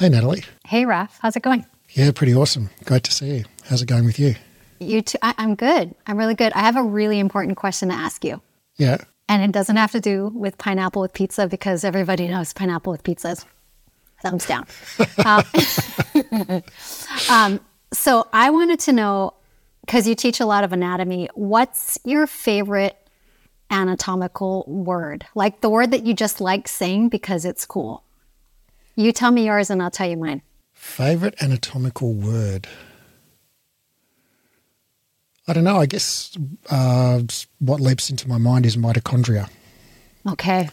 Hey, Natalie. Hey, Raph. How's it going? Yeah, pretty awesome. Great to see you. How's it going with you? You too. I, I'm good. I'm really good. I have a really important question to ask you. Yeah. And it doesn't have to do with pineapple with pizza because everybody knows pineapple with pizzas. Thumbs down. um, um, so I wanted to know because you teach a lot of anatomy, what's your favorite anatomical word? Like the word that you just like saying because it's cool. You tell me yours and I'll tell you mine. Favorite anatomical word? I don't know. I guess uh, what leaps into my mind is mitochondria. Okay.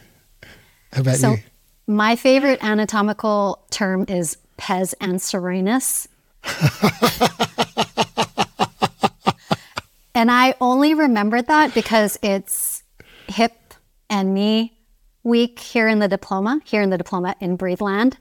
How about So you? my favorite anatomical term is pes anserinus. and I only remembered that because it's hip and knee week here in the diploma, here in the diploma in Breatheland.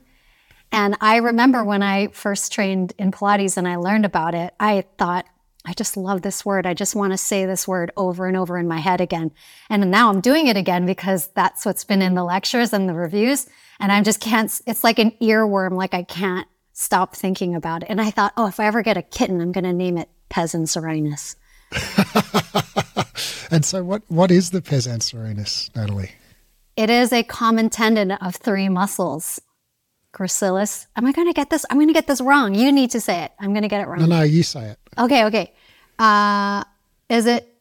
And I remember when I first trained in Pilates and I learned about it, I thought, I just love this word. I just want to say this word over and over in my head again. And now I'm doing it again because that's what's been in the lectures and the reviews. And I just can't, it's like an earworm, like I can't stop thinking about it. And I thought, oh, if I ever get a kitten, I'm going to name it Pes Anserinus. And so, what, what is the pes anserinus, Natalie? It is a common tendon of three muscles. Gracilis. Am I going to get this? I'm going to get this wrong. You need to say it. I'm going to get it wrong. No, no, you say it. Okay, okay. Uh, is it?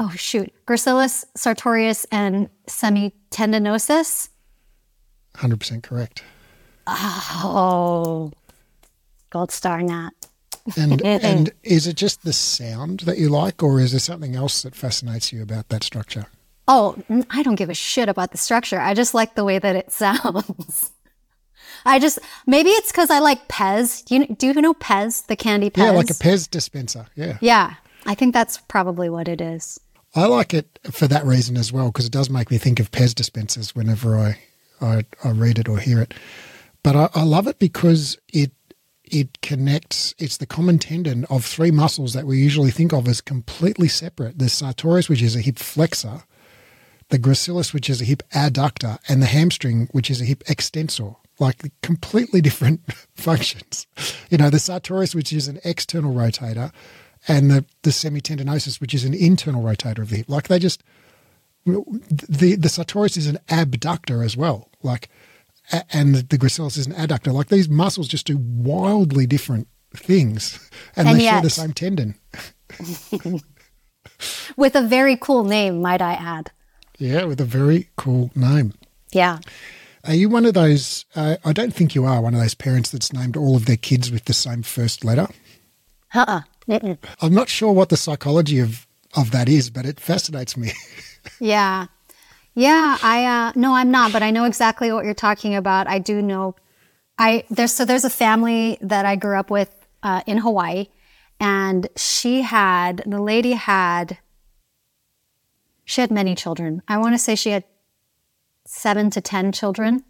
Oh shoot, Gracilis, sartorius, and semitendinosus. 100% correct. Oh, gold star Nat. And and is it just the sound that you like, or is there something else that fascinates you about that structure? Oh, I don't give a shit about the structure. I just like the way that it sounds. I just maybe it's because I like Pez. Do you do you know Pez, the candy Pez? Yeah, like a Pez dispenser. Yeah. Yeah, I think that's probably what it is. I like it for that reason as well because it does make me think of Pez dispensers whenever I, I, I read it or hear it. But I, I love it because it it connects. It's the common tendon of three muscles that we usually think of as completely separate. The sartorius, which is a hip flexor, the gracilis, which is a hip adductor, and the hamstring, which is a hip extensor. Like completely different functions. You know, the sartorius, which is an external rotator, and the, the semitendinosus, which is an internal rotator of the hip. Like they just, the, the sartorius is an abductor as well. Like, and the, the gracilis is an adductor. Like these muscles just do wildly different things, and, And they share yet- the same tendon. With a very cool name, might I add. Yeah, with a very cool name. Yeah. Are you one of those? Uh, I don't think you are one of those parents that's named all of their kids with the same first letter. Uh-uh. Mm-mm. I'm not sure what the psychology of of that is, but it fascinates me. Yeah. Yeah, I uh no, I'm not, but I know exactly what you're talking about. I do know I there's so there's a family that I grew up with uh, in Hawaii and she had the lady had she had many children. I want to say she had 7 to 10 children.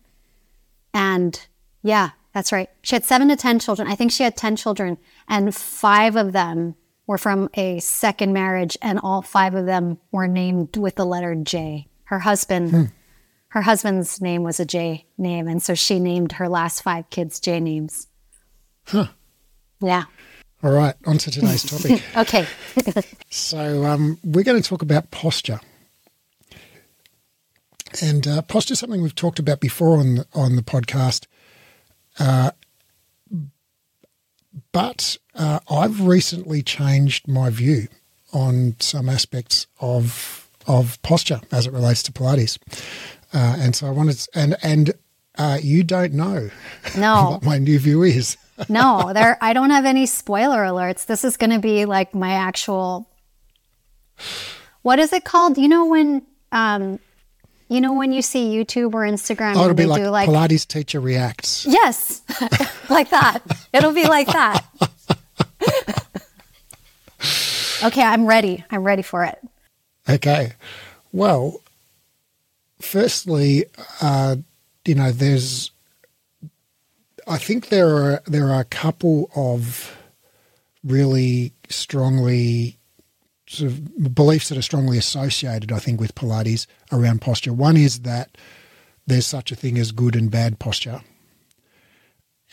And yeah, that's right. She had 7 to 10 children. I think she had 10 children and 5 of them were from a second marriage and all 5 of them were named with the letter J. Her husband her husband's name was a J name, and so she named her last five kids J names. Huh. Yeah. All right, on to today's topic. Okay. So um, we're going to talk about posture, and uh, posture is something we've talked about before on the, on the podcast. Uh, but uh, I've recently changed my view on some aspects of of posture as it relates to Pilates, uh, and so I wanted and and uh, you don't know No. what my new view is. no, there. I don't have any spoiler alerts. This is going to be like my actual. What is it called? You know when, um, you know when you see YouTube or Instagram Oh, it'll and be like, do like Pilates teacher reacts. yes, like that. It'll be like that. okay, I'm ready. I'm ready for it. Okay. Well, firstly, uh, you know, there's, I think there are there are a couple of really strongly sort of beliefs that are strongly associated, I think, with Pilates around posture. One is that there's such a thing as good and bad posture.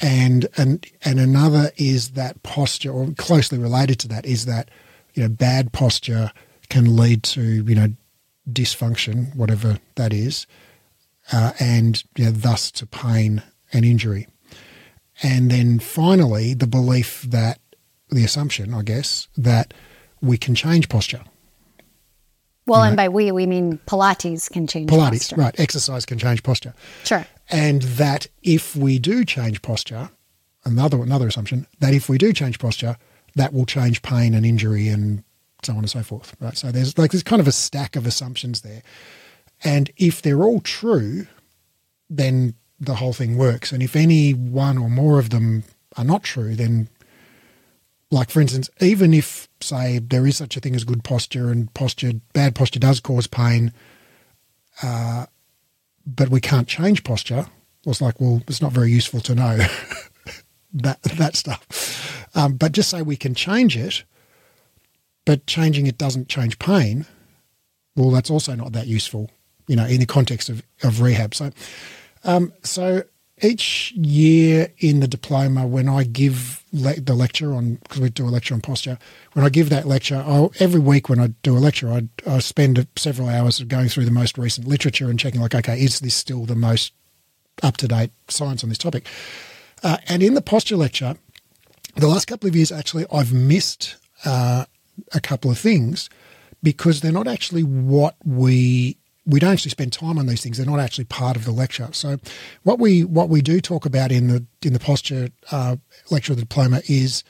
and and and another is that posture, or closely related to that, is that you know bad posture can lead to you know dysfunction, whatever that is, uh, and you know, thus to pain and injury. And then finally, the belief that the assumption, I guess, that we can change posture. Well, and by we, we mean Pilates can change Pilates, posture. right? Exercise can change posture. Sure. and that if we do change posture, another another assumption that if we do change posture, that will change pain and injury and so on and so forth. Right. So there's like there's kind of a stack of assumptions there, and if they're all true, then the whole thing works. And if any one or more of them are not true, then like for instance, even if say there is such a thing as good posture and posture bad posture does cause pain, but we can't change posture. Well, it's like, well, it's not very useful to know that that stuff. Um, but just say we can change it, but changing it doesn't change pain. Well, that's also not that useful, you know, in the context of, of rehab. So, um, so each year in the diploma, when I give le- the lecture on, because we do a lecture on posture, when I give that lecture, I'll, every week when I do a lecture, I, I spend several hours going through the most recent literature and checking, like, okay, is this still the most up to date science on this topic? Uh, and in the posture lecture, the last couple of years, actually, I've missed uh, a couple of things because they're not actually what we we don't actually spend time on these things. They're not actually part of the lecture. So, what we what we do talk about in the in the posture uh, lecture of the diploma is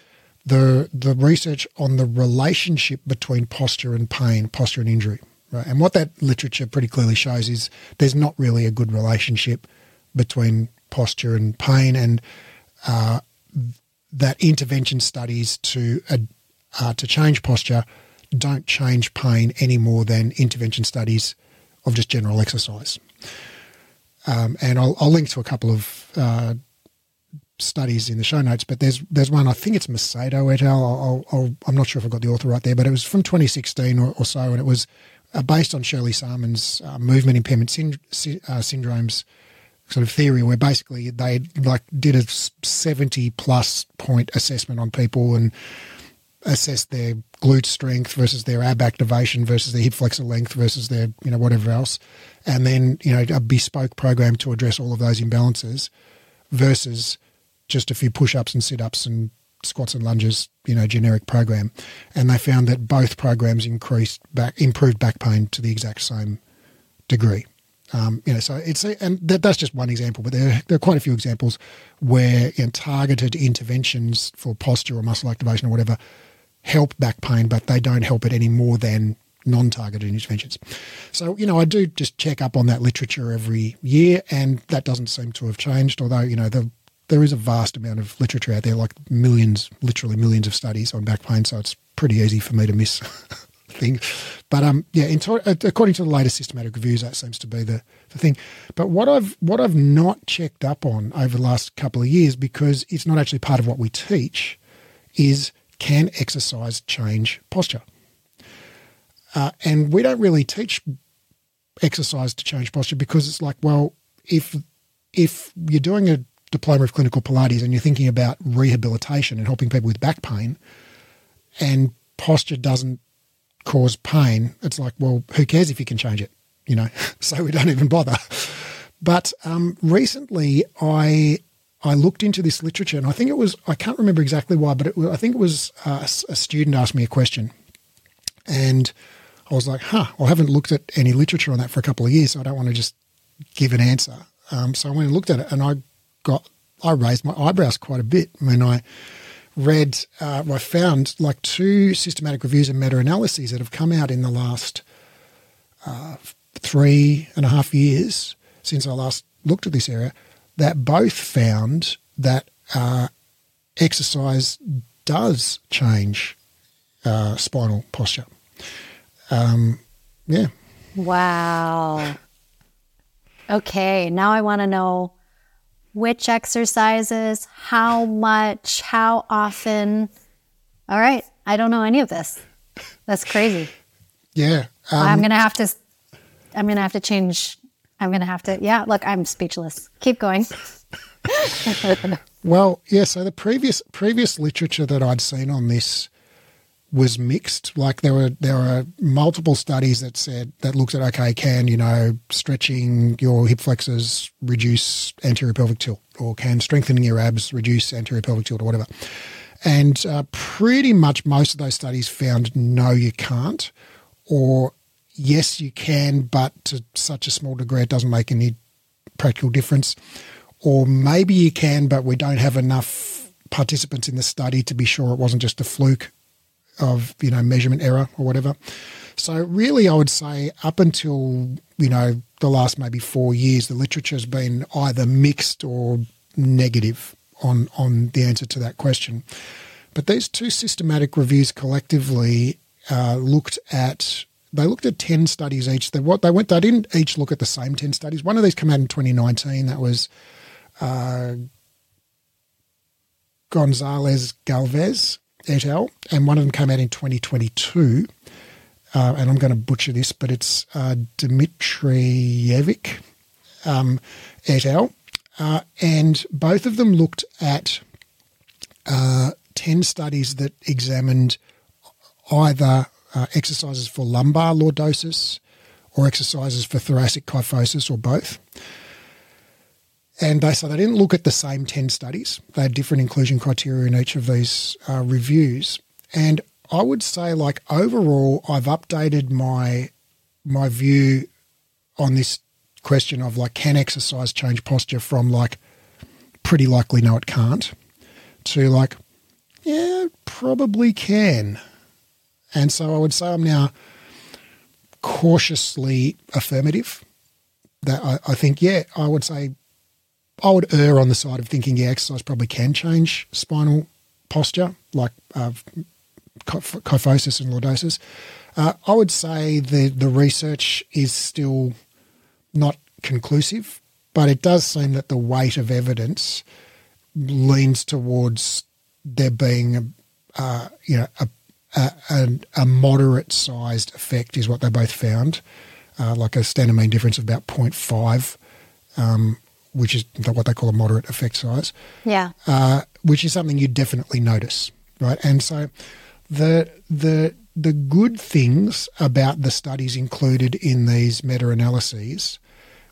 the the research on the relationship between posture and pain, posture and injury. Right? And what that literature pretty clearly shows is there's not really a good relationship between posture and pain, and uh, that intervention studies to uh, uh, to change posture don't change pain any more than intervention studies of just general exercise. Um, and I'll, I'll link to a couple of uh, studies in the show notes, but there's there's one I think it's Macedo et al. I'll, I'm not sure if I got the author right there, but it was from 2016 or, or so, and it was uh, based on Shirley Sahrmann's uh, movement impairment synd- uh, syndromes sort of theory, where basically they like did a 70 plus point assessment on people and assessed their glute strength versus their ab activation versus their hip flexor length versus their you know whatever else, and then you know a bespoke program to address all of those imbalances versus just a few push-ups and sit-ups and squats and lunges, you know, generic program, and they found that both programs increased back, improved back pain to the exact same degree. Um, you know, so it's and that, that's just one example, but there, there are quite a few examples where you know, targeted interventions for posture or muscle activation or whatever help back pain, but they don't help it any more than non-targeted interventions. So, you know, I do just check up on that literature every year, and that doesn't seem to have changed. Although, you know, the, there is a vast amount of literature out there, like millions, literally millions of studies on back pain. So it's pretty easy for me to miss things. But um, yeah, to- according to the latest systematic reviews, that seems to be the, the thing. But what I've what I've not checked up on over the last couple of years, because it's not actually part of what we teach, is can exercise change posture? Uh, and we don't really teach exercise to change posture because it's like, well, if if you're doing a diploma of clinical Pilates and you're thinking about rehabilitation and helping people with back pain, and posture doesn't cause pain, it's like, well, who cares if you can change it? You know, so we don't even bother. But um, recently, I I looked into this literature, and I think it was I can't remember exactly why, but I think it was uh, a student asked me a question, and I was like, huh, I haven't looked at any literature on that for a couple of years, so I don't want to just give an answer. Um, so I went and looked at it, and I got I raised my eyebrows quite a bit when I read. Uh, I found like two systematic reviews and meta analyses that have come out in the last uh, three and a half years since I last looked at this area that both found that uh, exercise does change uh, spinal posture. Um, yeah. Wow. Okay, now I want to know which exercises, how much, how often. All right, I don't know any of this. That's crazy. Yeah. Um, I'm gonna have to. I'm gonna have to change. I'm gonna have to. Yeah, look, I'm speechless. Keep going. Well, yeah. So the previous previous literature that I'd seen on this was mixed. Like there were there were multiple studies that said that looked at okay, can you know stretching your hip flexors reduce anterior pelvic tilt, or can strengthening your abs reduce anterior pelvic tilt, or whatever. And uh, pretty much most of those studies found no, you can't, or yes, you can, but to such a small degree it doesn't make any practical difference. Or maybe you can, but we don't have enough participants in the study to be sure it wasn't just a fluke of you know measurement error or whatever. So really, I would say up until you know the last maybe four years, the literature has been either mixed or negative on on the answer to that question. But these two systematic reviews collectively uh, looked at they looked at ten studies each. They what they went they didn't each look at the same ten studies. One of these came out in 2019. That was uh, Gonzalez Galvez et al. And one of them came out in 2022. Uh, and I'm going to butcher this, but it's uh, Dmitrijevic um, et al. Uh, and both of them looked at uh, 10 studies that examined either uh, exercises for lumbar lordosis or exercises for thoracic kyphosis or both. And they so they didn't look at the same 10 studies. They had different inclusion criteria in each of these uh, reviews. And I would say, like, overall, I've updated my my view on this question of like, can exercise change posture from like pretty likely no it can't to like, yeah, probably can. And so I would say I'm now cautiously affirmative that I, I think, yeah, I would say I would err on the side of thinking, yeah, exercise probably can change spinal posture, like uh, kyphosis and lordosis. Uh, I would say the the research is still not conclusive, but it does seem that the weight of evidence leans towards there being, a, uh, you know, a, a, a moderate sized effect is what they both found, uh, like a standard mean difference of about 0.5. Um, which is what they call a moderate effect size. Yeah. Uh, which is something you definitely notice, right? And so the the the good things about the studies included in these meta-analyses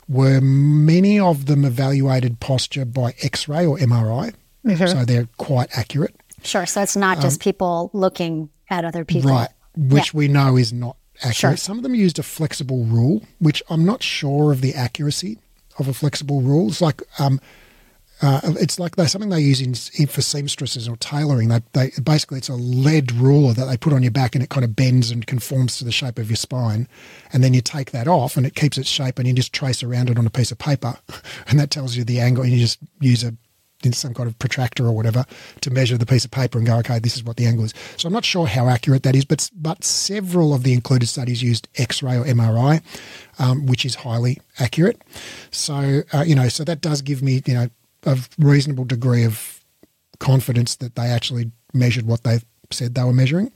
were many of them evaluated posture by X-ray or MRI, mm-hmm. so they're quite accurate. Sure. So it's not just um, people looking at other people, right? Which yeah. we know is not accurate. Sure. Some of them used a flexible rule, which I'm not sure of the accuracy of a flexible rule. It's like um, uh, it's like they something they use in, in, for seamstresses or tailoring. They, they basically it's a lead ruler that they put on your back and it kind of bends and conforms to the shape of your spine, and then you take that off and it keeps its shape and you just trace around it on a piece of paper, and that tells you the angle. And you just use a some kind of protractor or whatever to measure the piece of paper and go, okay, this is what the angle is. So I'm not sure how accurate that is, but but several of the included studies used X-ray or MRI, um, which is highly accurate. So uh, you know, so that does give me you know a reasonable degree of confidence that they actually measured what they said they were measuring.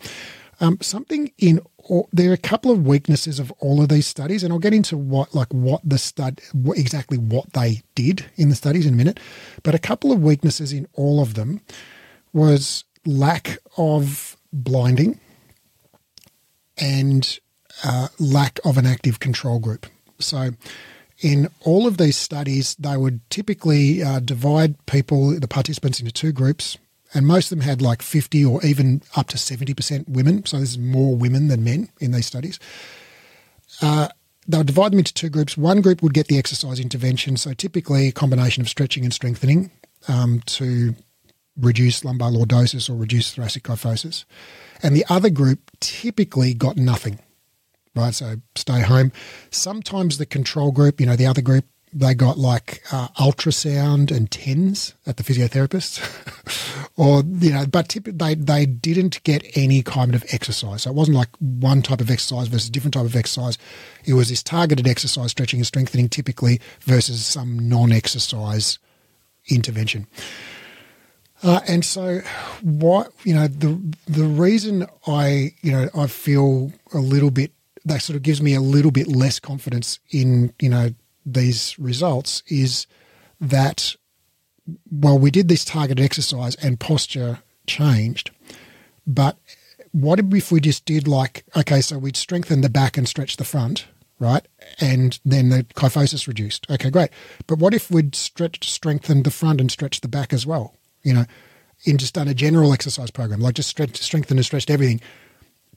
Um, something in there are a couple of weaknesses of all of these studies, and I'll get into what like what the stud exactly what they did in the studies in a minute. But a couple of weaknesses in all of them was lack of blinding and uh, lack of an active control group. So in all of these studies, they would typically uh, divide people, the participants, into two groups and most of them had like 50 or even up to 70% women. So there's more women than men in these studies. Uh, they would divide them into two groups. One group would get the exercise intervention, so typically a combination of stretching and strengthening um, to reduce lumbar lordosis or reduce thoracic kyphosis. And the other group typically got nothing, right? So stay home. Sometimes the control group, you know, the other group they got like uh, ultrasound and TENS at the physiotherapist, or you know, but tip, they they didn't get any kind of exercise. So it wasn't like one type of exercise versus different type of exercise. It was this targeted exercise, stretching and strengthening, typically versus some non-exercise intervention. Uh, and so, what you know, the the reason I you know I feel a little bit that sort of gives me a little bit less confidence in you know these results is that well, we did this targeted exercise and posture changed, but what if we just did like, okay, so we'd strengthen the back and stretch the front, right? And then the kyphosis reduced. Okay, great. But what if we'd stretched, strengthened the front and stretched the back as well? You know, in just done a general exercise program, like just stretch, strengthened and stretched everything.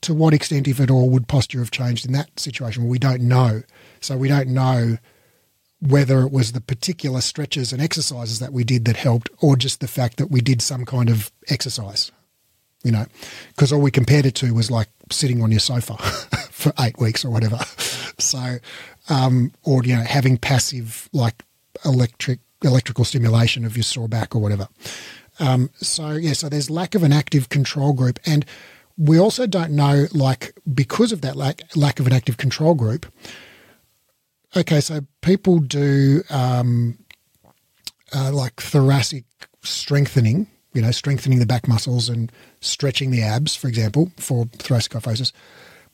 To what extent, if at all, would posture have changed in that situation? Well, we don't know. So we don't know whether it was the particular stretches and exercises that we did that helped, or just the fact that we did some kind of exercise you know, because all we compared it to was like sitting on your sofa for eight weeks or whatever. So, um, or you know, having passive like electric electrical stimulation of your sore back or whatever. Um, so yeah, so there's lack of an active control group, and we also don't know like because of that lack lack of an active control group. Okay, so people do um, uh, like thoracic strengthening you know, strengthening the back muscles and stretching the abs, for example, for thoracic kyphosis.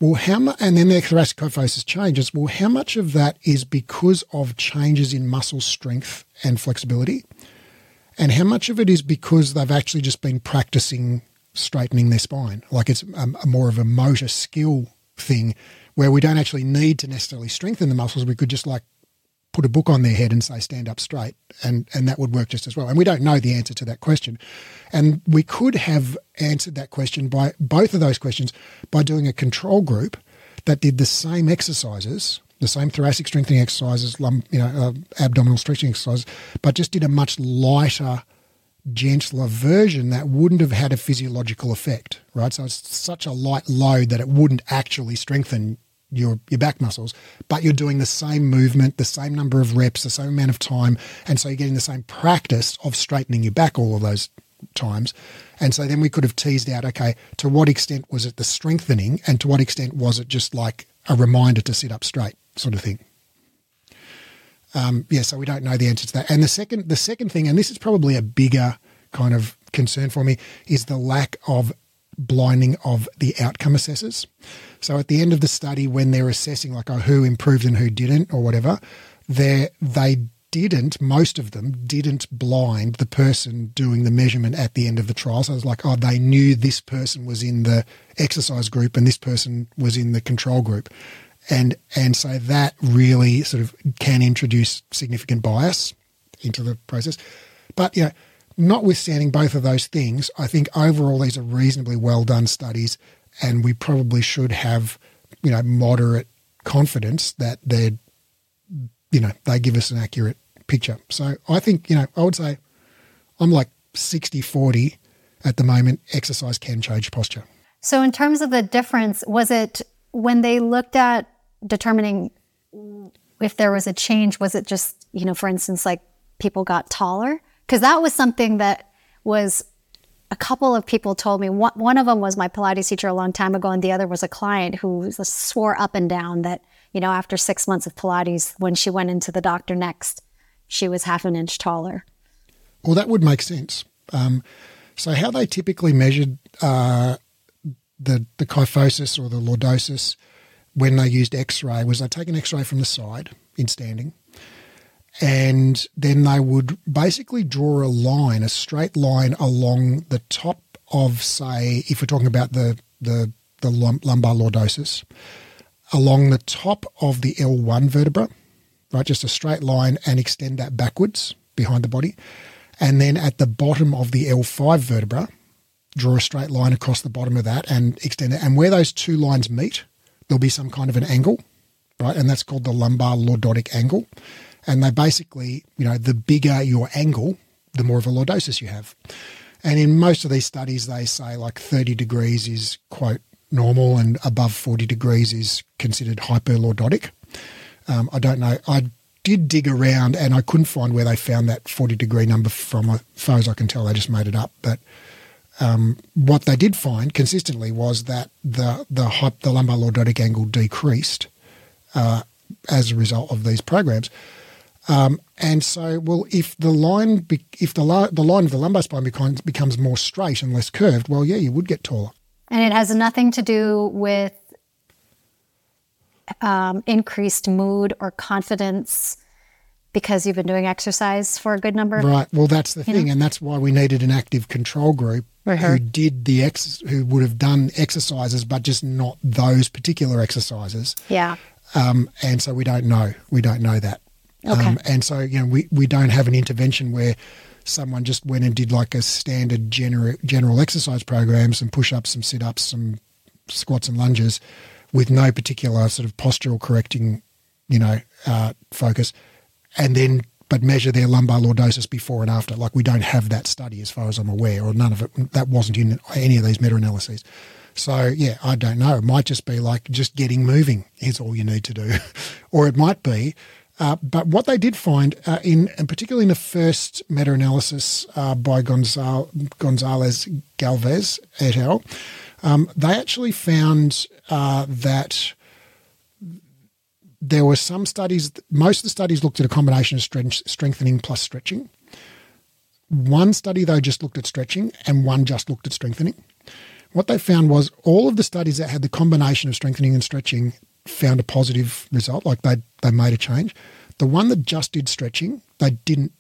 Well, how much, and then their thoracic kyphosis changes. Well, how much of that is because of changes in muscle strength and flexibility? And how much of it is because they've actually just been practicing straightening their spine? Like it's a, a more of a motor skill thing where we don't actually need to necessarily strengthen the muscles. We could just like put a book on their head and say stand up straight and and that would work just as well and we don't know the answer to that question and we could have answered that question by both of those questions by doing a control group that did the same exercises the same thoracic strengthening exercises you know uh, abdominal stretching exercises but just did a much lighter gentler version that wouldn't have had a physiological effect right so it's such a light load that it wouldn't actually strengthen your your back muscles, but you're doing the same movement, the same number of reps, the same amount of time, and so you're getting the same practice of straightening your back all of those times. And so then we could have teased out, okay, to what extent was it the strengthening, and to what extent was it just like a reminder to sit up straight, sort of thing. Um, yeah, so we don't know the answer to that. And the second, the second thing, and this is probably a bigger kind of concern for me, is the lack of blinding of the outcome assessors. So at the end of the study, when they're assessing like oh, who improved and who didn't or whatever, they they didn't, most of them didn't blind the person doing the measurement at the end of the trial. So it was like, oh, they knew this person was in the exercise group and this person was in the control group. And and so that really sort of can introduce significant bias into the process. But you know, notwithstanding both of those things, I think overall these are reasonably well done studies and we probably should have, you know, moderate confidence that they're, you know, they give us an accurate picture. So I think, you know, I would say I'm like 60 40 at the moment. Exercise can change posture. So, in terms of the difference, was it when they looked at determining if there was a change, was it just, you know, for instance, like people got taller? Because that was something that was a couple of people told me. One, of them was my pilates teacher a long time ago and the other was a client who swore up and down that you know after six months of pilates when she went into the doctor next she was half an inch taller. Well that would make sense. Um, so how they typically measured uh, the, the kyphosis or the lordosis when they used x-ray was they take an x-ray from the side in standing and then they would basically draw a line, a straight line along the top of, say, if we're talking about the the the lumbar lordosis, along the top of the L1 vertebra, right, just a straight line, and extend that backwards behind the body, and then at the bottom of the L5 vertebra, draw a straight line across the bottom of that and extend it. And where those two lines meet, there'll be some kind of an angle, right, and that's called the lumbar lordotic angle. And they basically, you know, the bigger your angle, the more of a lordosis you have. And in most of these studies, they say like 30 degrees is, quote, normal and above 40 degrees is considered hyperlordotic. Um, I don't know. I did dig around and I couldn't find where they found that 40 degree number from. As far as I can tell, they just made it up. But um, what they did find consistently was that the the, the lumbar lordotic angle decreased uh, as a result of these programs. Um, and so, well, if the line, be, if the, the line of the lumbar spine becomes, becomes more straight and less curved, well, yeah, you would get taller. And it has nothing to do with um, increased mood or confidence because you've been doing exercise for a good number. Of right. Well, that's the thing, know? and that's why we needed an active control group who did the ex, who would have done exercises, but just not those particular exercises. Yeah. Um, and so we don't know. We don't know that. Okay. Um, and so you know we we don't have an intervention where someone just went and did like a standard general general exercise program, some push ups, some sit ups, some squats and lunges, with no particular sort of postural correcting, you know, uh, focus, and then but measure their lumbar lordosis before and after. Like we don't have that study as far as I'm aware, or none of it. That wasn't in any of these meta analyses. So yeah, I don't know. It might just be like just getting moving is all you need to do, or it might be. Uh, but what they did find, uh, in and particularly in the first meta-analysis uh, by Gonzal- Gonzalez Galvez et al., um, they actually found uh, that there were some studies, most of the studies looked at a combination of strength, strengthening plus stretching. One study, though, just looked at stretching, and one just looked at strengthening. What they found was all of the studies that had the combination of strengthening and stretching found a positive result, like they they made a change. The one that just did stretching, they didn't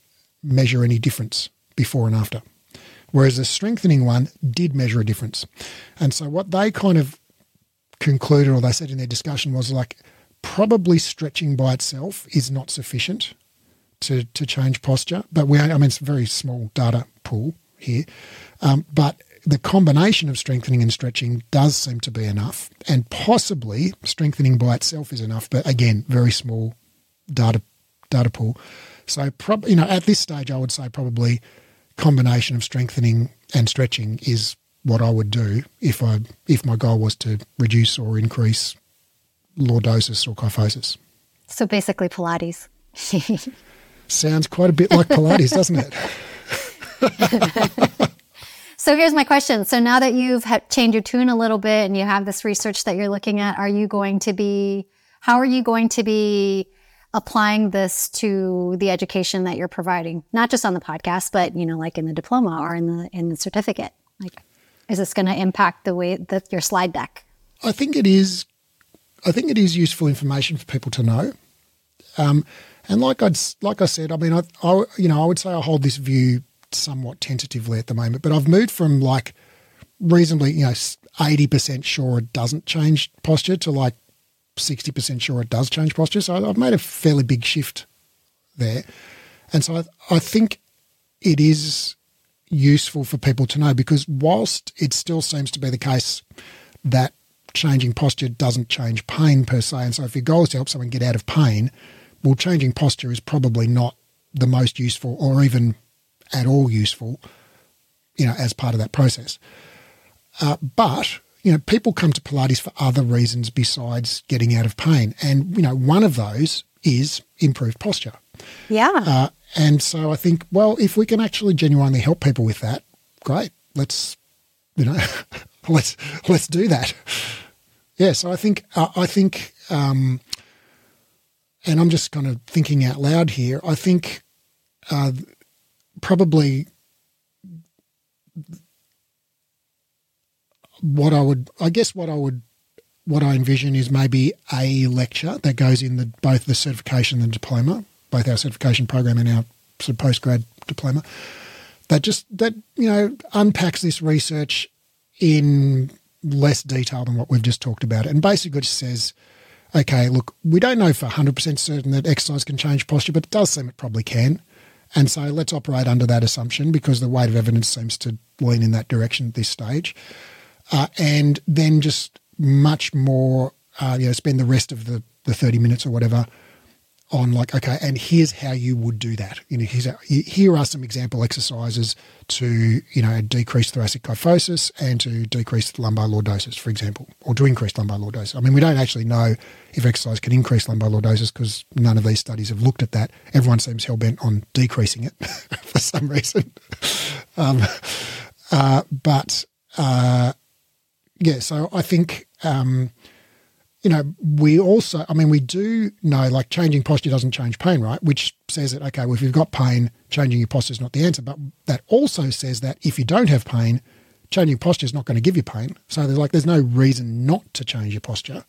measure any difference before and after. Whereas the strengthening one did measure a difference. And so what they kind of concluded or they said in their discussion was like probably stretching by itself is not sufficient to, to change posture. But we, I mean, it's a very small data pool here. Um, but the combination of strengthening and stretching does seem to be enough. And possibly strengthening by itself is enough. But again, very small data data pool. So, prob- you know, at this stage, I would say probably combination of strengthening and stretching is what I would do if I if my goal was to reduce or increase lordosis or kyphosis. So basically, Pilates. Sounds quite a bit like Pilates, doesn't it? so here's my question. So now that you've changed your tune a little bit and you have this research that you're looking at, are you going to be? How are you going to be applying this to the education that you're providing, not just on the podcast, but you know, like in the diploma or in the in the certificate? Like, is this going to impact the way that your slide deck? I think it is. I think it is useful information for people to know. Um, and like I'd like I said, I mean, I, I you know I would say I hold this view somewhat tentatively at the moment, but I've moved from like reasonably you know eighty percent sure it doesn't change posture to like 60% sure it does change posture. So I've made a fairly big shift there. And so I, I think it is useful for people to know because whilst it still seems to be the case that changing posture doesn't change pain per se, and so if your goal is to help someone get out of pain, well, changing posture is probably not the most useful or even at all useful, you know, as part of that process. Uh, but you know, people come to Pilates for other reasons besides getting out of pain. And, you know, one of those is improved posture. Yeah. Uh, and so I think, well, if we can actually genuinely help people with that, great. Let's, you know, let's let's do that. Yeah. So I think uh, I think, um, and I'm just kind of thinking out loud here. I think uh, probably what I would, I guess, what I would, what I envision is maybe a lecture that goes in the both the certification and the diploma, both our certification program and our sort of post grad diploma. That just that you know unpacks this research in less detail than what we've just talked about, and basically just says, okay, look, we don't know for 100% certain that exercise can change posture, but it does seem it probably can. And so let's operate under that assumption because the weight of evidence seems to lean in that direction at this stage. Uh, and then just much more, uh, you know, spend the rest of the, the 30 minutes or whatever on like, okay, and here's how you would do that. You know, how, here are some example exercises to, you know, decrease thoracic kyphosis and to decrease lumbar lordosis, for example, or to increase lumbar lordosis. I mean, we don't actually know if exercise can increase lumbar lordosis because none of these studies have looked at that. Everyone seems hell bent on decreasing it for some reason. um, uh, but, uh, yeah, so I think, um, you know, we also, I mean, we do know like changing posture doesn't change pain, right? Which says that, okay, well, if you've got pain, changing your posture is not the answer. But that also says that if you don't have pain, changing posture is not going to give you pain. So there's like, there's no reason not to change your posture.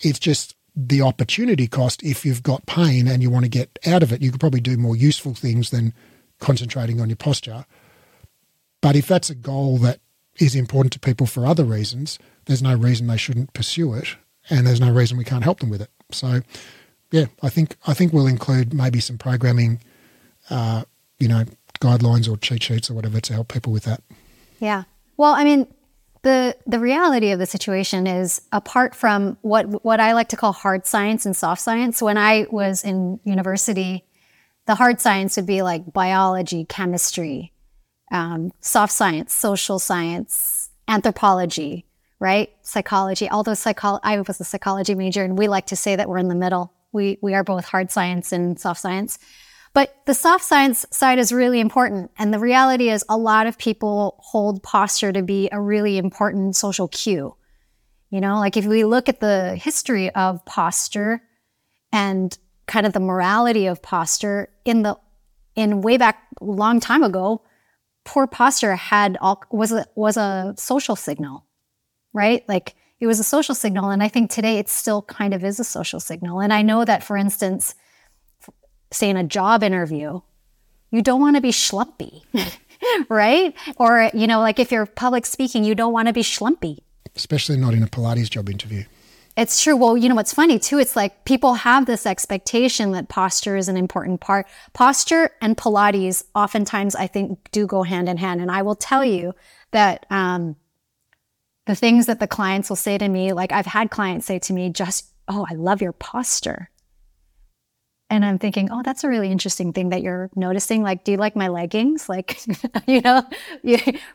It's just the opportunity cost if you've got pain and you want to get out of it. You could probably do more useful things than concentrating on your posture. But if that's a goal that is important to people for other reasons, there's no reason they shouldn't pursue it, and there's no reason we can't help them with it. So, yeah, I think I think we'll include maybe some programming, uh, you know, guidelines or cheat sheets or whatever to help people with that. Yeah. Well, I mean, the the reality of the situation is apart from what what I like to call hard science and soft science. When I was in university, the hard science would be like biology, chemistry, um, soft science, social science, anthropology, right? Psychology. Although psychology, I was a psychology major, and we like to say that we're in the middle. We we are both hard science and soft science. But the soft science side is really important. And the reality is, a lot of people hold posture to be a really important social cue. You know, like if we look at the history of posture and kind of the morality of posture in the in way back long time ago, poor posture had all was a was a social signal, right? Like it was a social signal, and I think today it still kind of is a social signal. And I know that, for instance, say in a job interview, you don't want to be schlumpy, right? Or you know, like if you're public speaking, you don't want to be schlumpy, especially not in a Pilates job interview. It's true. Well, you know what's funny too? It's like people have this expectation that posture is an important part. Posture and Pilates oftentimes, I think, do go hand in hand. And I will tell you that um, the things that the clients will say to me, like I've had clients say to me, just, oh, I love your posture. And I'm thinking, oh, that's a really interesting thing that you're noticing. Like, do you like my leggings? Like, you know,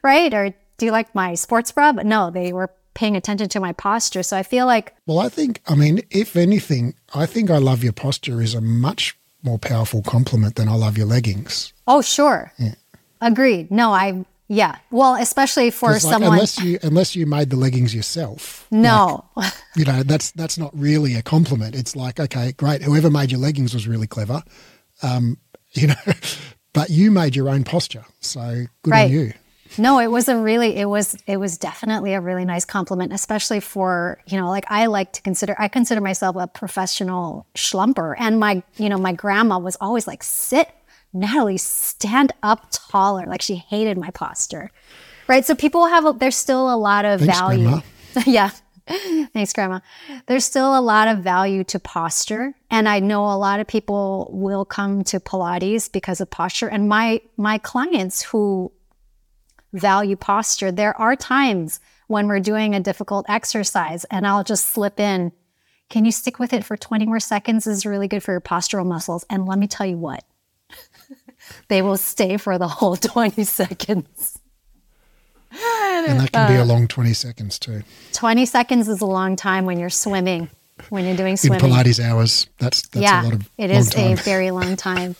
right? Or do you like my sports bra? But no, they were paying attention to my posture. So I feel like. Well, I think, I mean, if anything, I think I love your posture is a much more powerful compliment than I love your leggings. Oh, sure. Yeah. Agreed. No, I, yeah. Well, especially for like, someone. Unless you, unless you made the leggings yourself. No. Like, you know, that's, that's not really a compliment. It's like, okay, great. Whoever made your leggings was really clever. Um, you know, but you made your own posture. So good right. on you. No, it was a really, it was, it was definitely a really nice compliment, especially for, you know, like I like to consider, I consider myself a professional schlumper. And my, you know, my grandma was always like, sit, Natalie, stand up taller. Like she hated my posture. Right. So people have, a, there's still a lot of Thanks, value. yeah. Thanks, Grandma. There's still a lot of value to posture, and I know a lot of people will come to Pilates because of posture. And my my clients who value posture, there are times when we're doing a difficult exercise and I'll just slip in, can you stick with it for 20 more seconds? This is really good for your postural muscles. And let me tell you what, they will stay for the whole 20 seconds. And that can uh, be a long 20 seconds too. 20 seconds is a long time when you're swimming, when you're doing swimming. In Pilates hours, that's, that's yeah, a lot of It is time. a very long time.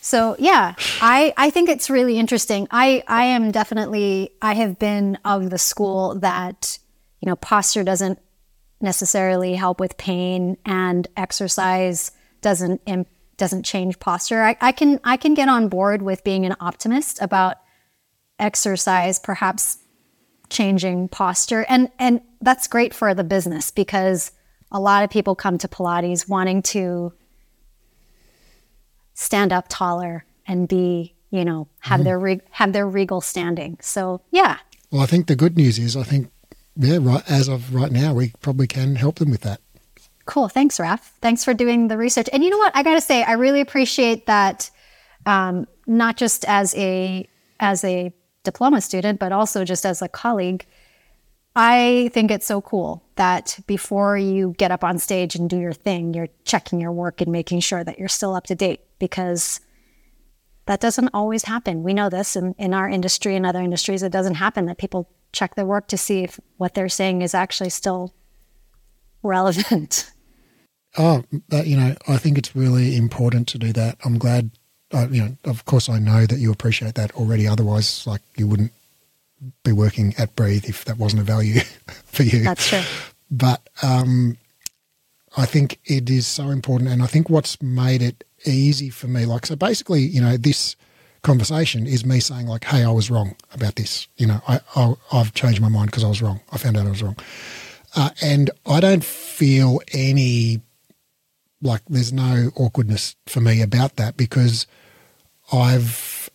So yeah, I, I think it's really interesting. I, I am definitely, I have been of the school that, you know, posture doesn't necessarily help with pain and exercise doesn't, doesn't change posture. I, I can, I can get on board with being an optimist about exercise, perhaps changing posture. And, and that's great for the business because a lot of people come to Pilates wanting to stand up taller and be, you know, have mm. their re- have their regal standing. So yeah. Well, I think the good news is I think yeah, right as of right now, we probably can help them with that. Cool. Thanks, Raph. Thanks for doing the research. And you know what? I got to say, I really appreciate that. Um, not just as a as a diploma student, but also just as a colleague. I think it's so cool that before you get up on stage and do your thing, you're checking your work and making sure that you're still up to date because that doesn't always happen. We know this in, in our industry and other industries. It doesn't happen that people check their work to see if what they're saying is actually still relevant. Oh, that, you know, I think it's really important to do that. I'm glad, uh, you know, of course, I know that you appreciate that already. Otherwise, like, you wouldn't be working at Breathe if that wasn't a value for you. That's true. But um, I think it is so important. And I think what's made it easy for me, like, so basically, you know, this conversation is me saying, like, hey, I was wrong about this. You know, I, I, have changed my mind because I was wrong. I found out I was wrong. Uh, and I don't feel any Like, there's no awkwardness for me about that because I've,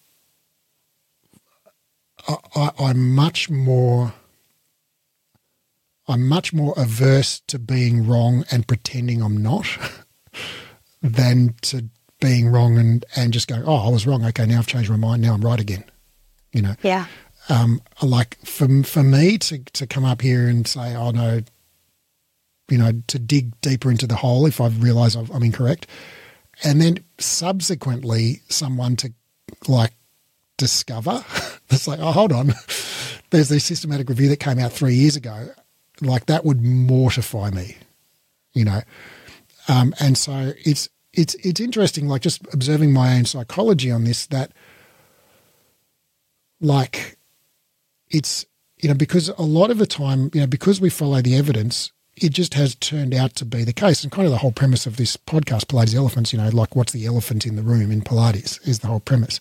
I, I'm much more, I'm much more averse to being wrong and pretending I'm not than to being wrong and, and just going, oh, I was wrong. Okay, now I've changed my mind. Now I'm right again. You know? Yeah. Um, like for, for me to, to come up here and say, oh, no, you know, to dig deeper into the hole if I've realised I'm incorrect. And then subsequently, someone to like discover, it's like, oh, hold on, there's this systematic review that came out three years ago. Like that would mortify me, you know. Um, and so it's it's it's interesting, like just observing my own psychology on this. That like it's you know because a lot of the time you know because we follow the evidence it just has turned out to be the case. And kind of the whole premise of this podcast, Pilates Elephants, you know, like what's the elephant in the room in Pilates is the whole premise.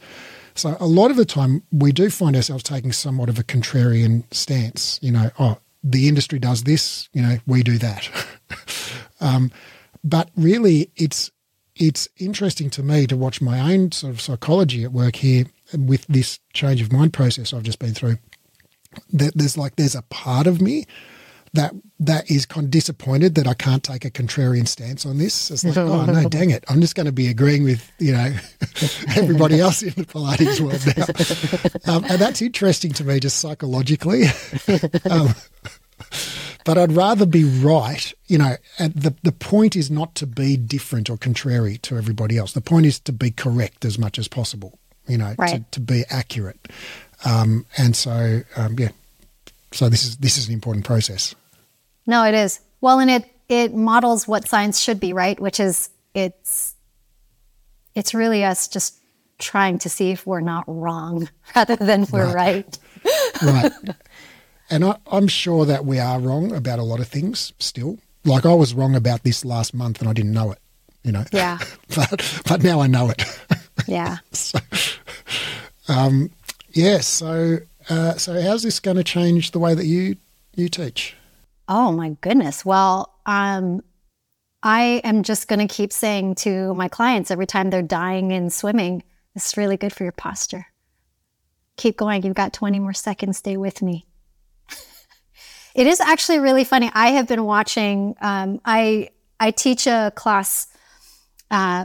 So a lot of the time we do find ourselves taking somewhat of a contrarian stance, you know, oh, the industry does this, you know, we do that. um, but really it's it's interesting to me to watch my own sort of psychology at work here with this change of mind process I've just been through. That there's like there's a part of me that that is kind of disappointed that I can't take a contrarian stance on this. It's like, oh no, dang it! I'm just going to be agreeing with you know everybody else in the Pilates world now, um, and that's interesting to me just psychologically. um, but I'd rather be right. You know, and the the point is not to be different or contrary to everybody else. The point is to be correct as much as possible. You know, right. to, to be accurate. Um, and so, um, yeah, so this is this is an important process. No, it is. Well, and it it models what science should be, right? Which is it's it's really us just trying to see if we're not wrong rather than we're right. Right. right. And I, I'm sure that we are wrong about a lot of things still. Like I was wrong about this last month and I didn't know it, you know. Yeah. but but now I know it. Yeah. so, um, yeah. So uh, so how's this going to change the way that you you teach? Oh my goodness. Well, um, I am just going to keep saying to my clients every time they're dying in swimming, this is really good for your posture. Keep going. You've got 20 more seconds. Stay with me. it is actually really funny. I have been watching, um, I, I teach a class uh,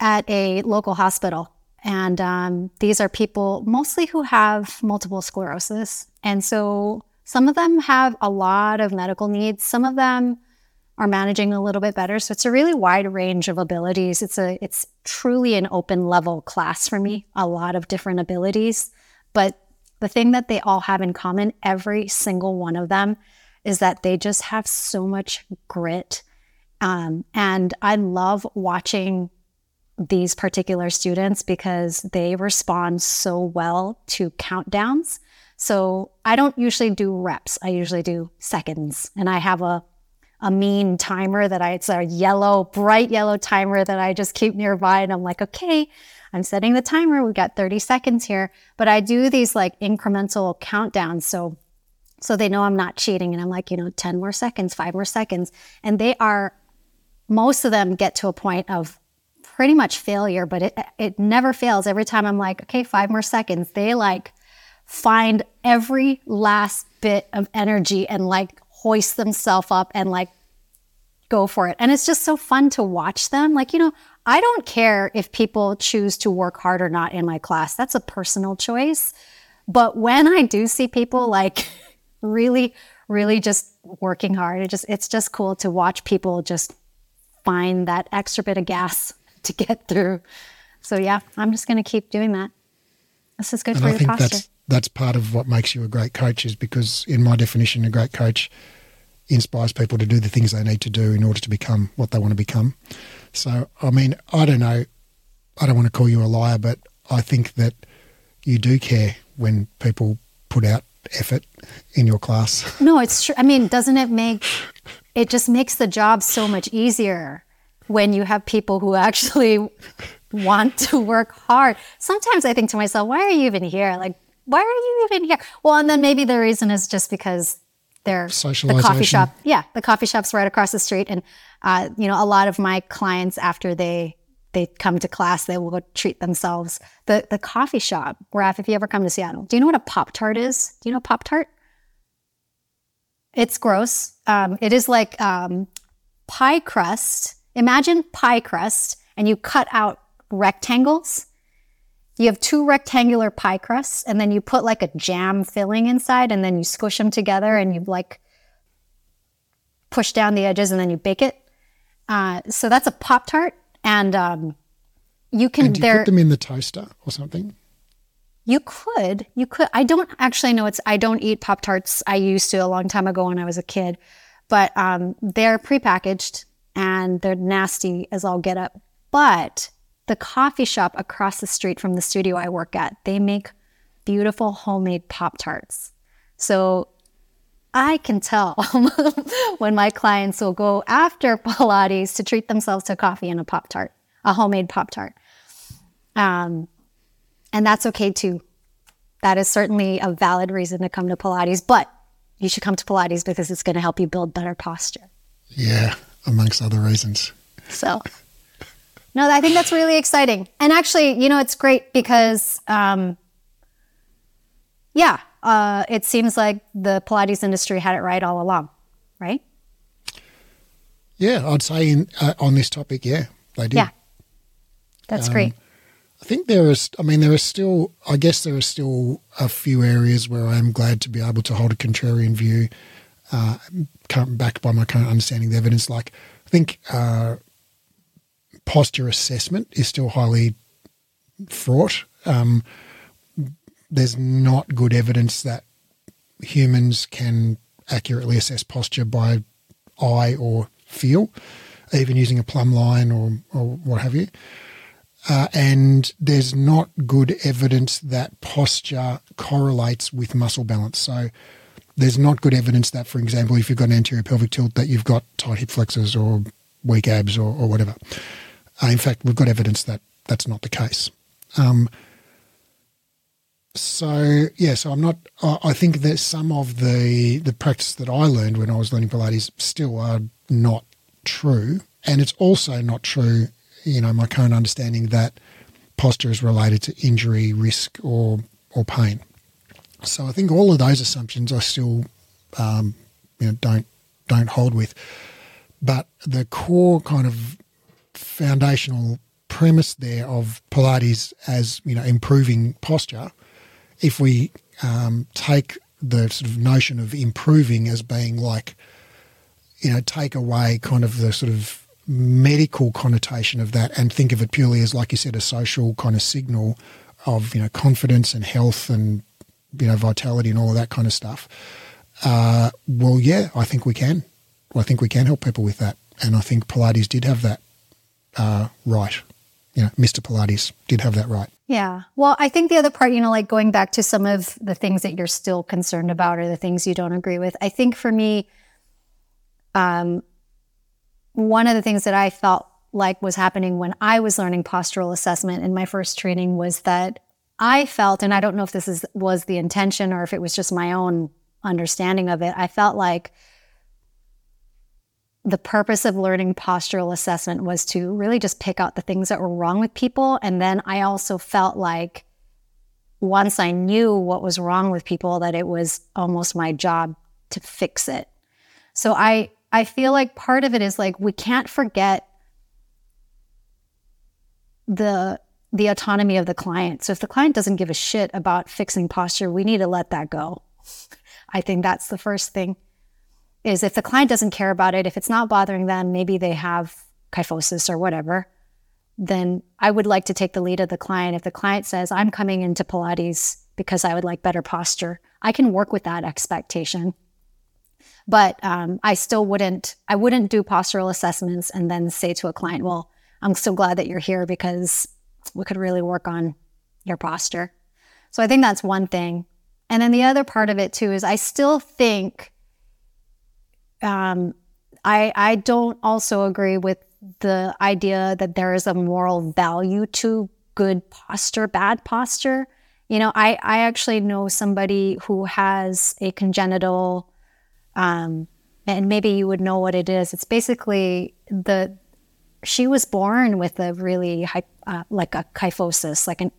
at a local hospital. And um, these are people mostly who have multiple sclerosis. And so some of them have a lot of medical needs. Some of them are managing a little bit better. So it's a really wide range of abilities. It's a it's truly an open level class for me. A lot of different abilities, but the thing that they all have in common, every single one of them, is that they just have so much grit. Um, and I love watching these particular students because they respond so well to countdowns. So I don't usually do reps. I usually do seconds. And I have a, a mean timer that I, it's a yellow, bright yellow timer that I just keep nearby. And I'm like, okay, I'm setting the timer. We've got 30 seconds here. But I do these like incremental countdowns. So, so they know I'm not cheating. And I'm like, you know, 10 more seconds, five more seconds. And they are, most of them get to a point of pretty much failure, but it, it never fails. Every time I'm like, okay, five more seconds, they like find every last bit of energy and like hoist themselves up and like go for it. And it's just so fun to watch them. Like, you know, I don't care if people choose to work hard or not in my class. That's a personal choice. But when I do see people like really, really just working hard, it just it's just cool to watch people just find that extra bit of gas to get through. So yeah, I'm just gonna keep doing that. This is good and for I your posture. That's, part of what makes you a great coach is because in my definition a great coach inspires people to do the things they need to do in order to become what they want to become. So i mean i don't know. I don't want to call you a liar but i think that you do care when people put out effort in your class. No it's true i mean doesn't it make it just makes the job so much easier when you have people who actually want to work hard. Sometimes i think to myself why are you even here? Like why are you even here? Well, and then maybe the reason is just because They're the coffee shop. Yeah, the coffee shop's right across the street, and uh, you know, a lot of my clients after they they come to class, they will treat themselves. The the coffee shop, Raph, if you ever come to Seattle, do you know what a Pop Tart is? Do you know Pop Tart? It's gross. Um, it is like um, pie crust. Imagine pie crust, and you cut out rectangles. You have two rectangular pie crusts, and then you put like a jam filling inside, and then you squish them together, and you like push down the edges, and then you bake it. Uh, so that's a Pop Tart, and um, you can. And you put them in the toaster or something? You could. You could. I don't actually know. It's. I don't eat Pop Tarts. I used to a long time ago when I was a kid, but um, they're prepackaged and they're nasty as all get up. But the coffee shop across the street from the studio I work at, they make beautiful homemade Pop Tarts. So I can tell when my clients will go after Pilates to treat themselves to coffee and a Pop Tart, a homemade Pop Tart. Um, and that's okay too. That is certainly a valid reason to come to Pilates, but you should come to Pilates because it's going to help you build better posture. Yeah, amongst other reasons. So, no, I think that's really exciting. And actually, you know, it's great because, um, yeah, uh, it seems like the Pilates industry had it right all along, right? Yeah, I'd say in, uh, on this topic, yeah, they did. Yeah, that's um, great. I think there is, I mean, there are still, I guess there are still a few areas where I'm glad to be able to hold a contrarian view, uh, backed by my current understanding of the evidence. Like, I think uh, posture assessment is still highly fraught. Um, there's not good evidence that humans can accurately assess posture by eye or feel, even using a plumb line or, or what have you. Uh, and there's not good evidence that posture correlates with muscle balance. So there's not good evidence that, for example, if you've got an anterior pelvic tilt, that you've got tight hip flexors or weak abs or, or whatever. Uh, in fact, we've got evidence that that's not the case. Um, so yeah, so I'm not. I think that some of the the practice that I learned when I was learning Pilates still are not true, and it's also not true you know, my current understanding that posture is related to injury, risk, or or pain. So I think all of those assumptions I still, um, you know, don't don't hold with. But the core kind of foundational premise there of Pilates as you know improving posture, if we um, take the sort of notion of improving as being like, you know, take away kind of the sort of medical connotation of that and think of it purely as, like you said, a social kind of signal of you know confidence and health and you know vitality and all of that kind of stuff. Uh, well, yeah, I think we can. I think we can help people with that, and I think Pilates did have that uh, right. You know, Mr. Pilates did have that right. Yeah. Well, I think the other part, you know, like going back to some of the things that you're still concerned about or the things you don't agree with. I think for me, um, one of the things that I felt like was happening when I was learning postural assessment in my first training was that I felt, and I don't know if this is was the intention or if it was just my own understanding of it, I felt like the purpose of learning postural assessment was to really just pick out the things that were wrong with people. And then I also felt like once I knew what was wrong with people, that it was almost my job to fix it. So I I feel like part of it is like we can't forget the the autonomy of the client. So if the client doesn't give a shit about fixing posture, we need to let that go. I think that's the first thing. Is if the client doesn't care about it, if it's not bothering them, maybe they have kyphosis or whatever, then I would like to take the lead of the client. If the client says, I'm coming into Pilates because I would like better posture, I can work with that expectation but um, I still wouldn't, I wouldn't do postural assessments and then say to a client, well, I'm so glad that you're here because we could really work on your posture. So I think that's one thing. And then the other part of it too is I still think um, I I don't also agree with the idea that there is a moral value to good posture, bad posture. You know, I I actually know somebody who has a congenital um, and maybe you would know what it is. It's basically the she was born with a really uh, like a kyphosis, like an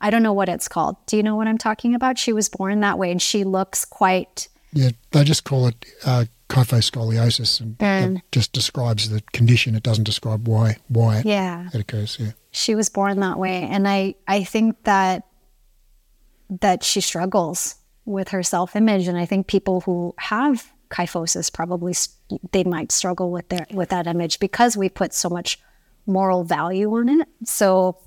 I don't know what it's called. Do you know what I'm talking about? She was born that way, and she looks quite. Yeah, they just call it uh, kyphoscoliosis, and it just describes the condition. It doesn't describe why why it, yeah. it occurs. Yeah, she was born that way, and I I think that that she struggles with her self image, and I think people who have kyphosis probably they might struggle with their with that image because we put so much moral value on it. So,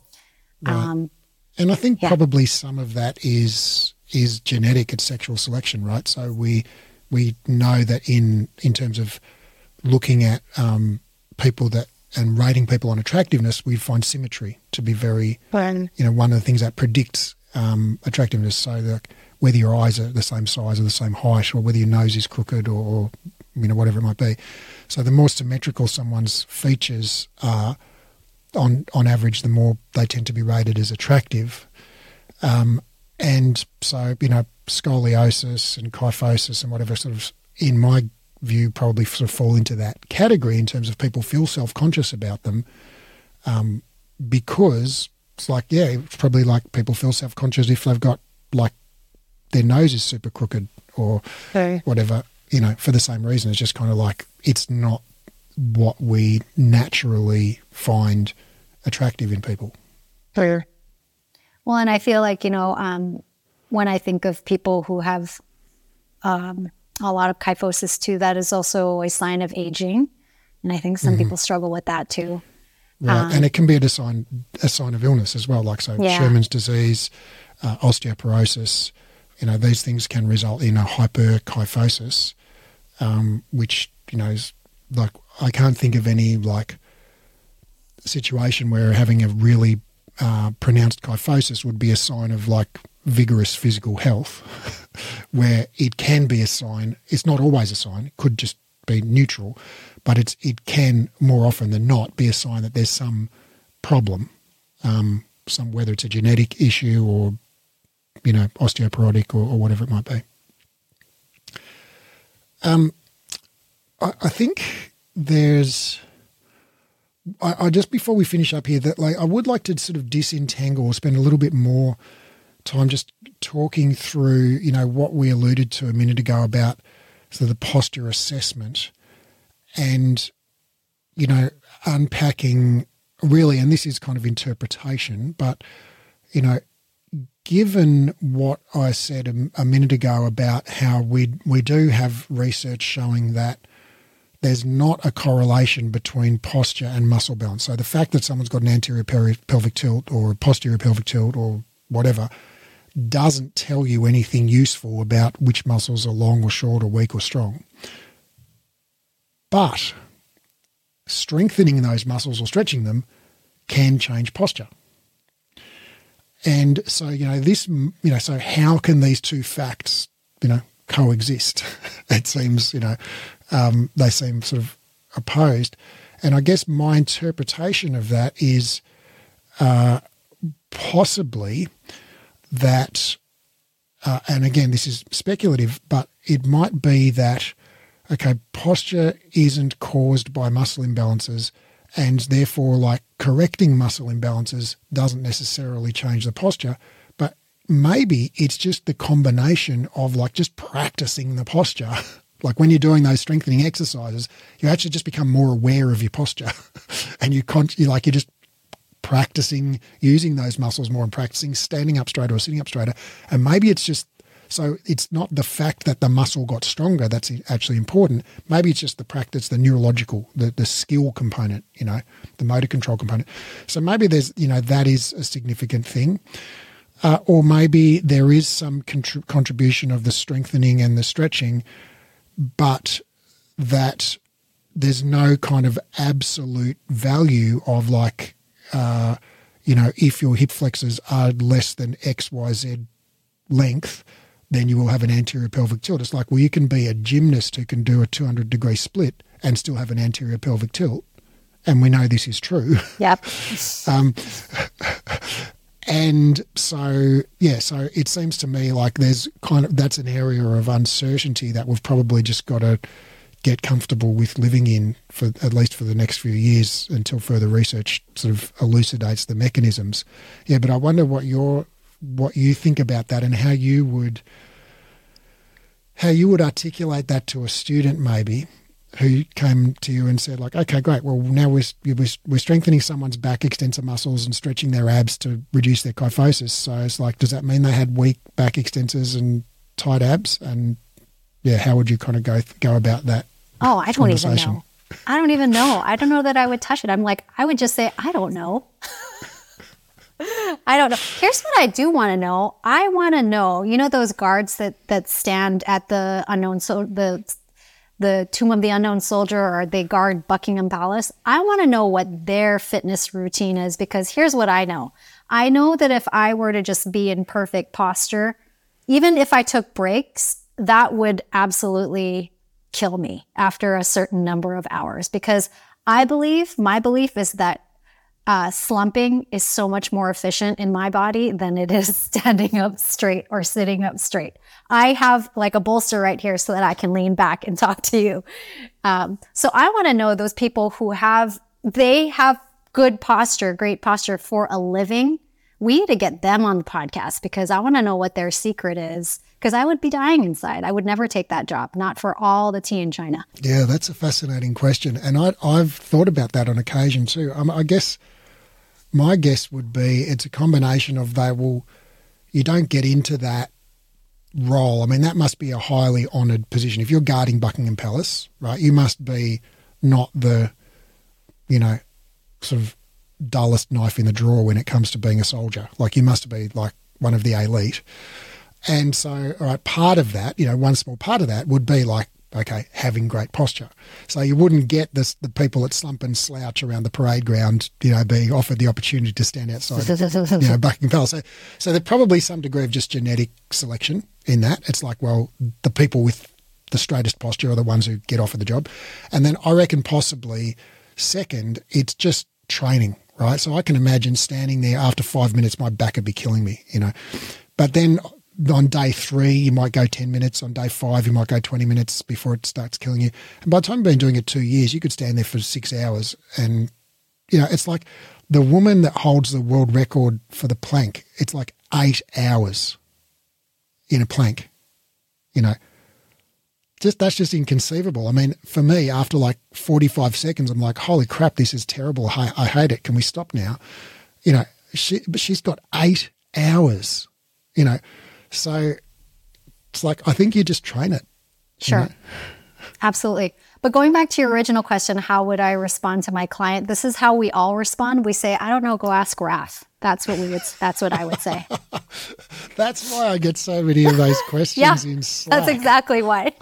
right. um, and I think yeah. probably some of that is is genetic. It's sexual selection, right? So we we know that in in terms of looking at um, people that and rating people on attractiveness, we find symmetry to be very, Fun. you know, one of the things that predicts um, attractiveness. So whether your eyes are the same size or the same height, or whether your nose is crooked, or, or you know whatever it might be. So the more symmetrical someone's features are, on on average, the more they tend to be rated as attractive. Um, and so you know scoliosis and kyphosis and whatever sort of in my view probably sort of fall into that category in terms of people feel self conscious about them um, because it's like yeah it's probably like people feel self conscious if they've got like their nose is super crooked or okay. whatever you know for the same reason it's just kind of like it's not what we naturally find attractive in people. Fair. Well, and I feel like you know um, when I think of people who have um, a lot of kyphosis too, that is also a sign of aging, and I think some mm-hmm. people struggle with that too. Right, um, and it can be a sign a sign of illness as well, like so yeah. Scheuermann's disease, uh, osteoporosis. You know, these things can result in a hyperkyphosis, um, which you know is like I can't think of any like situation where having a really uh, pronounced kyphosis would be a sign of like vigorous physical health, where it can be a sign. It's not always a sign. It could just be neutral, but it's it can more often than not be a sign that there's some problem, um, some whether it's a genetic issue or you know osteoporotic or, or whatever it might be. Um, I, I think there's I, I, just before we finish up here that like I would like to sort of disentangle or spend a little bit more time just talking through you know what we alluded to a minute ago about so the posture assessment and you know unpacking really and this is kind of interpretation but you know given what I said a, a minute ago about how we we do have research showing that there's not a correlation between posture and muscle balance. So the fact that someone's got an anterior pelvic tilt or a posterior pelvic tilt or whatever doesn't tell you anything useful about which muscles are long or short or weak or strong. But strengthening those muscles or stretching them can change posture. And so, you know, this, you know, so how can these two facts, you know, coexist? it seems, you know, um, they seem sort of opposed. And I guess my interpretation of that is uh, possibly that, uh, and again, this is speculative, but it might be that, okay, posture isn't caused by muscle imbalances, and therefore, like correcting muscle imbalances doesn't necessarily change the posture. But maybe it's just the combination of like just practicing the posture Like when you're doing those strengthening exercises, you actually just become more aware of your posture, and you con- you like you're just practicing using those muscles more and practicing standing up straighter or sitting up straighter. And maybe it's just so it's not the fact that the muscle got stronger that's actually important. Maybe it's just the practice, the neurological, the, the skill component, you know, the motor control component. So maybe there's, you know, that is a significant thing. Uh, or maybe there is some contrib- contribution of the strengthening and the stretching but that there's no kind of absolute value of like, uh, you know, if your hip flexors are less than XYZ length, then you will have an anterior pelvic tilt. It's like, well, you can be a gymnast who can do a 200 degree split and still have an anterior pelvic tilt. And we know this is true. Yep. um, and so yeah, so it seems to me like there's kind of that's an area of uncertainty that we've probably just got to get comfortable with living in for at least for the next few years until further research sort of elucidates the mechanisms. Yeah, but I wonder what your what you think about that and how you would how you would articulate that to a student maybe who came to you and said like okay great well now we're, we're strengthening someone's back extensor muscles and stretching their abs to reduce their kyphosis so it's like does that mean they had weak back extensors and tight abs and yeah how would you kind of go go about that oh i don't even know i don't even know i don't know that i would touch it i'm like i would just say i don't know I don't know. Here's what I do want to know. I want to know, you know, those guards that that stand at the unknown so the the tomb of the unknown soldier or they guard Buckingham Palace. I want to know what their fitness routine is because here's what I know. I know that if I were to just be in perfect posture, even if I took breaks, that would absolutely kill me after a certain number of hours because I believe, my belief is that uh, slumping is so much more efficient in my body than it is standing up straight or sitting up straight. I have like a bolster right here so that I can lean back and talk to you. Um, so I want to know those people who have, they have good posture, great posture for a living. We need to get them on the podcast because I want to know what their secret is because I would be dying inside. I would never take that job, not for all the tea in China. Yeah, that's a fascinating question. And I, have thought about that on occasion too. Um, I guess my guess would be it's a combination of they will, you don't get into that role. I mean, that must be a highly honoured position. If you're guarding Buckingham Palace, right, you must be not the, you know, sort of dullest knife in the drawer when it comes to being a soldier. Like you must be like one of the elite. And so, all right, part of that, you know, one small part of that would be like okay, having great posture. So you wouldn't get this, the people that slump and slouch around the parade ground, you know, being offered the opportunity to stand outside, you know, Buckingham Palace. So, so there's probably some degree of just genetic selection in that. It's like, well, the people with the straightest posture are the ones who get offered the job. And then I reckon possibly second, it's just training, right? So I can imagine standing there after five minutes, my back would be killing me, you know. But then on day three, you might go 10 minutes. On day five, you might go 20 minutes before it starts killing you. And by the time you've been doing it two years, you could stand there for six hours. And, you know, it's like the woman that holds the world record for the plank, it's like eight hours in a plank, you know. Just that's just inconceivable. I mean, for me, after like 45 seconds, I'm like, holy crap, this is terrible. I, I hate it. Can we stop now? You know, she, but she's got eight hours, you know so it's like, I think you just train it. Sure. You know? Absolutely. But going back to your original question, how would I respond to my client? This is how we all respond. We say, I don't know, go ask Raph. That's what we would that's what I would say. that's why I get so many of those questions yeah. That's exactly why.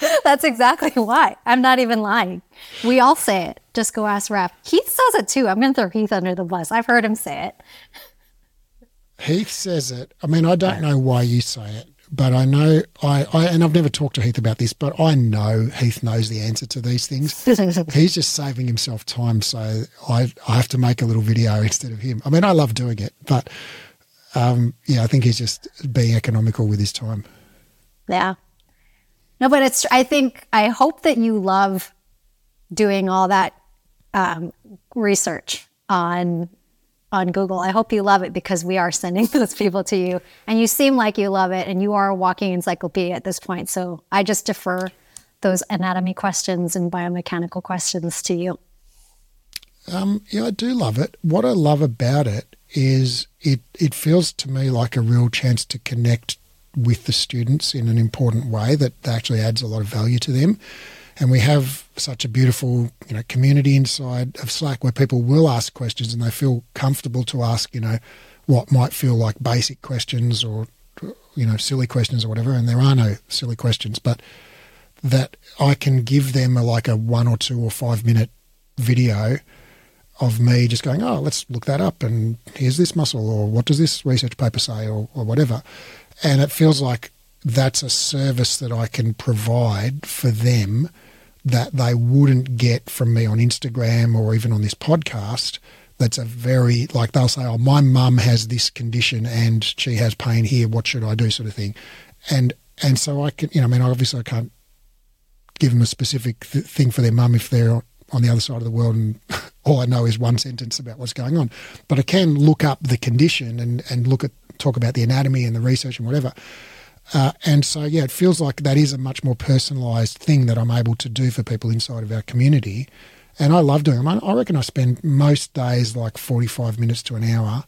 that's exactly why. I'm not even lying. We all say it. Just go ask Raph. Heath says it too. I'm gonna throw Heath under the bus. I've heard him say it. Heath says it. I mean, I don't know why you say it, but I know I, I and I've never talked to Heath about this, but I know Heath knows the answer to these things. He's just saving himself time, so I I have to make a little video instead of him. I mean, I love doing it, but um, yeah, I think he's just being economical with his time. Yeah. No, but it's. I think I hope that you love doing all that um, research on on Google. I hope you love it because we are sending those people to you. And you seem like you love it and you are a walking encyclopedia at this point. So I just defer those anatomy questions and biomechanical questions to you. Um, yeah, I do love it. What I love about it is it, it feels to me like a real chance to connect with the students in an important way that actually adds a lot of value to them. And we have such a beautiful, you know, community inside of Slack where people will ask questions and they feel comfortable to ask, you know, what might feel like basic questions or, you know, silly questions or whatever. And there are no silly questions, but that I can give them a, like a one or two or five minute video of me just going, oh, let's look that up and here's this muscle or what does this research paper say or, or whatever. And it feels like that's a service that I can provide for them that they wouldn't get from me on Instagram or even on this podcast that's a very like they'll say, "Oh, my mum has this condition and she has pain here. What should I do?" sort of thing, and and so I can, you know, I mean, obviously I can't give them a specific th- thing for their mum if they're on the other side of the world and all I know is one sentence about what's going on. But I can look up the condition and, and look at talk about the anatomy and the research and whatever. Uh, and so, yeah, it feels like that is a much more personalised thing that I'm able to do for people inside of our community. And I love doing them. I reckon I spend most days like 45 minutes to an hour,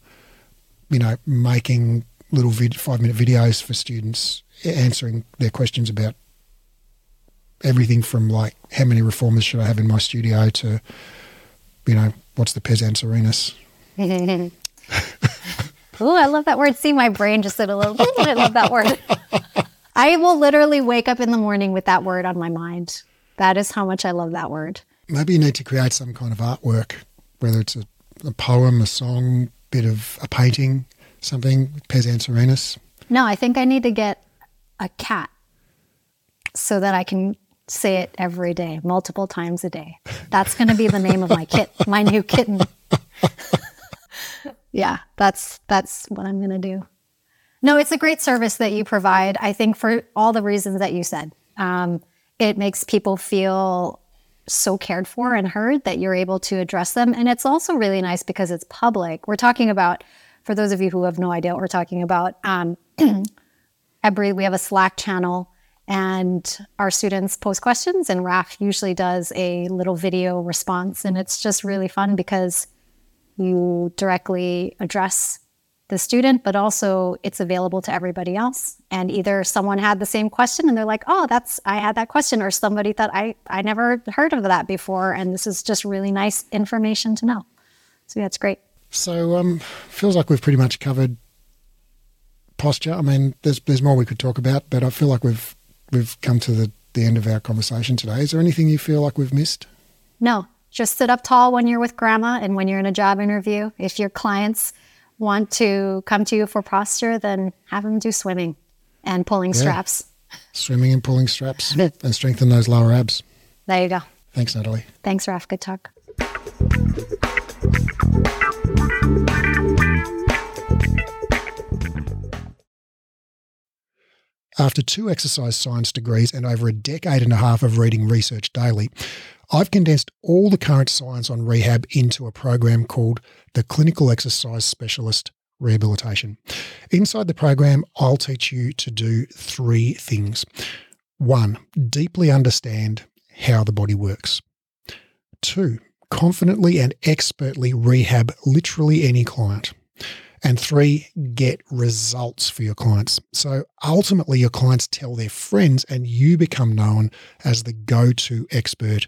you know, making little vid- five minute videos for students, answering their questions about everything from like how many reformers should I have in my studio to, you know, what's the pes anserinus. Oh, I love that word. See, my brain just did a little. I love that word. I will literally wake up in the morning with that word on my mind. That is how much I love that word. Maybe you need to create some kind of artwork, whether it's a, a poem, a song, bit of a painting, something. Pes anserinus. No, I think I need to get a cat so that I can say it every day, multiple times a day. That's going to be the name of my kit, my new kitten. yeah, that's that's what I'm to do. No, it's a great service that you provide. I think for all the reasons that you said, um, it makes people feel so cared for and heard that you're able to address them, and it's also really nice because it's public. We're talking about, for those of you who have no idea what we're talking about, um, we have a Slack channel and our students post questions and Raph usually does a little video response and it's just really fun because you directly address the student, but also it's available to everybody else. And either someone had the same question and they're like, oh, that's, I had that question, or somebody thought, I, I never heard of that before. And this is just really nice information to know. So yeah, it's great. So um, feels like we've pretty much covered posture. I mean, there's there's more we could talk about, but I feel like we've we've come to the, the end of our conversation today. Is there anything you feel like we've missed? No, just sit up tall when you're with grandma and when you're in a job interview. If your clients want to come to you for posture, then have them do swimming and pulling yeah. straps. Swimming and pulling straps and strengthen those lower abs. There you go. Thanks, Natalie. Thanks, Raph. Good talk. After two exercise science degrees and over a decade and a half of reading research daily, I've condensed all the current science on rehab into a program called the Clinical Exercise Specialist Rehabilitation. Inside the program, I'll teach you to do three things. One, deeply understand how the body works. Two, confidently and expertly rehab literally any client. And three, get results for your clients. So ultimately, your clients tell their friends, and you become known as the go to expert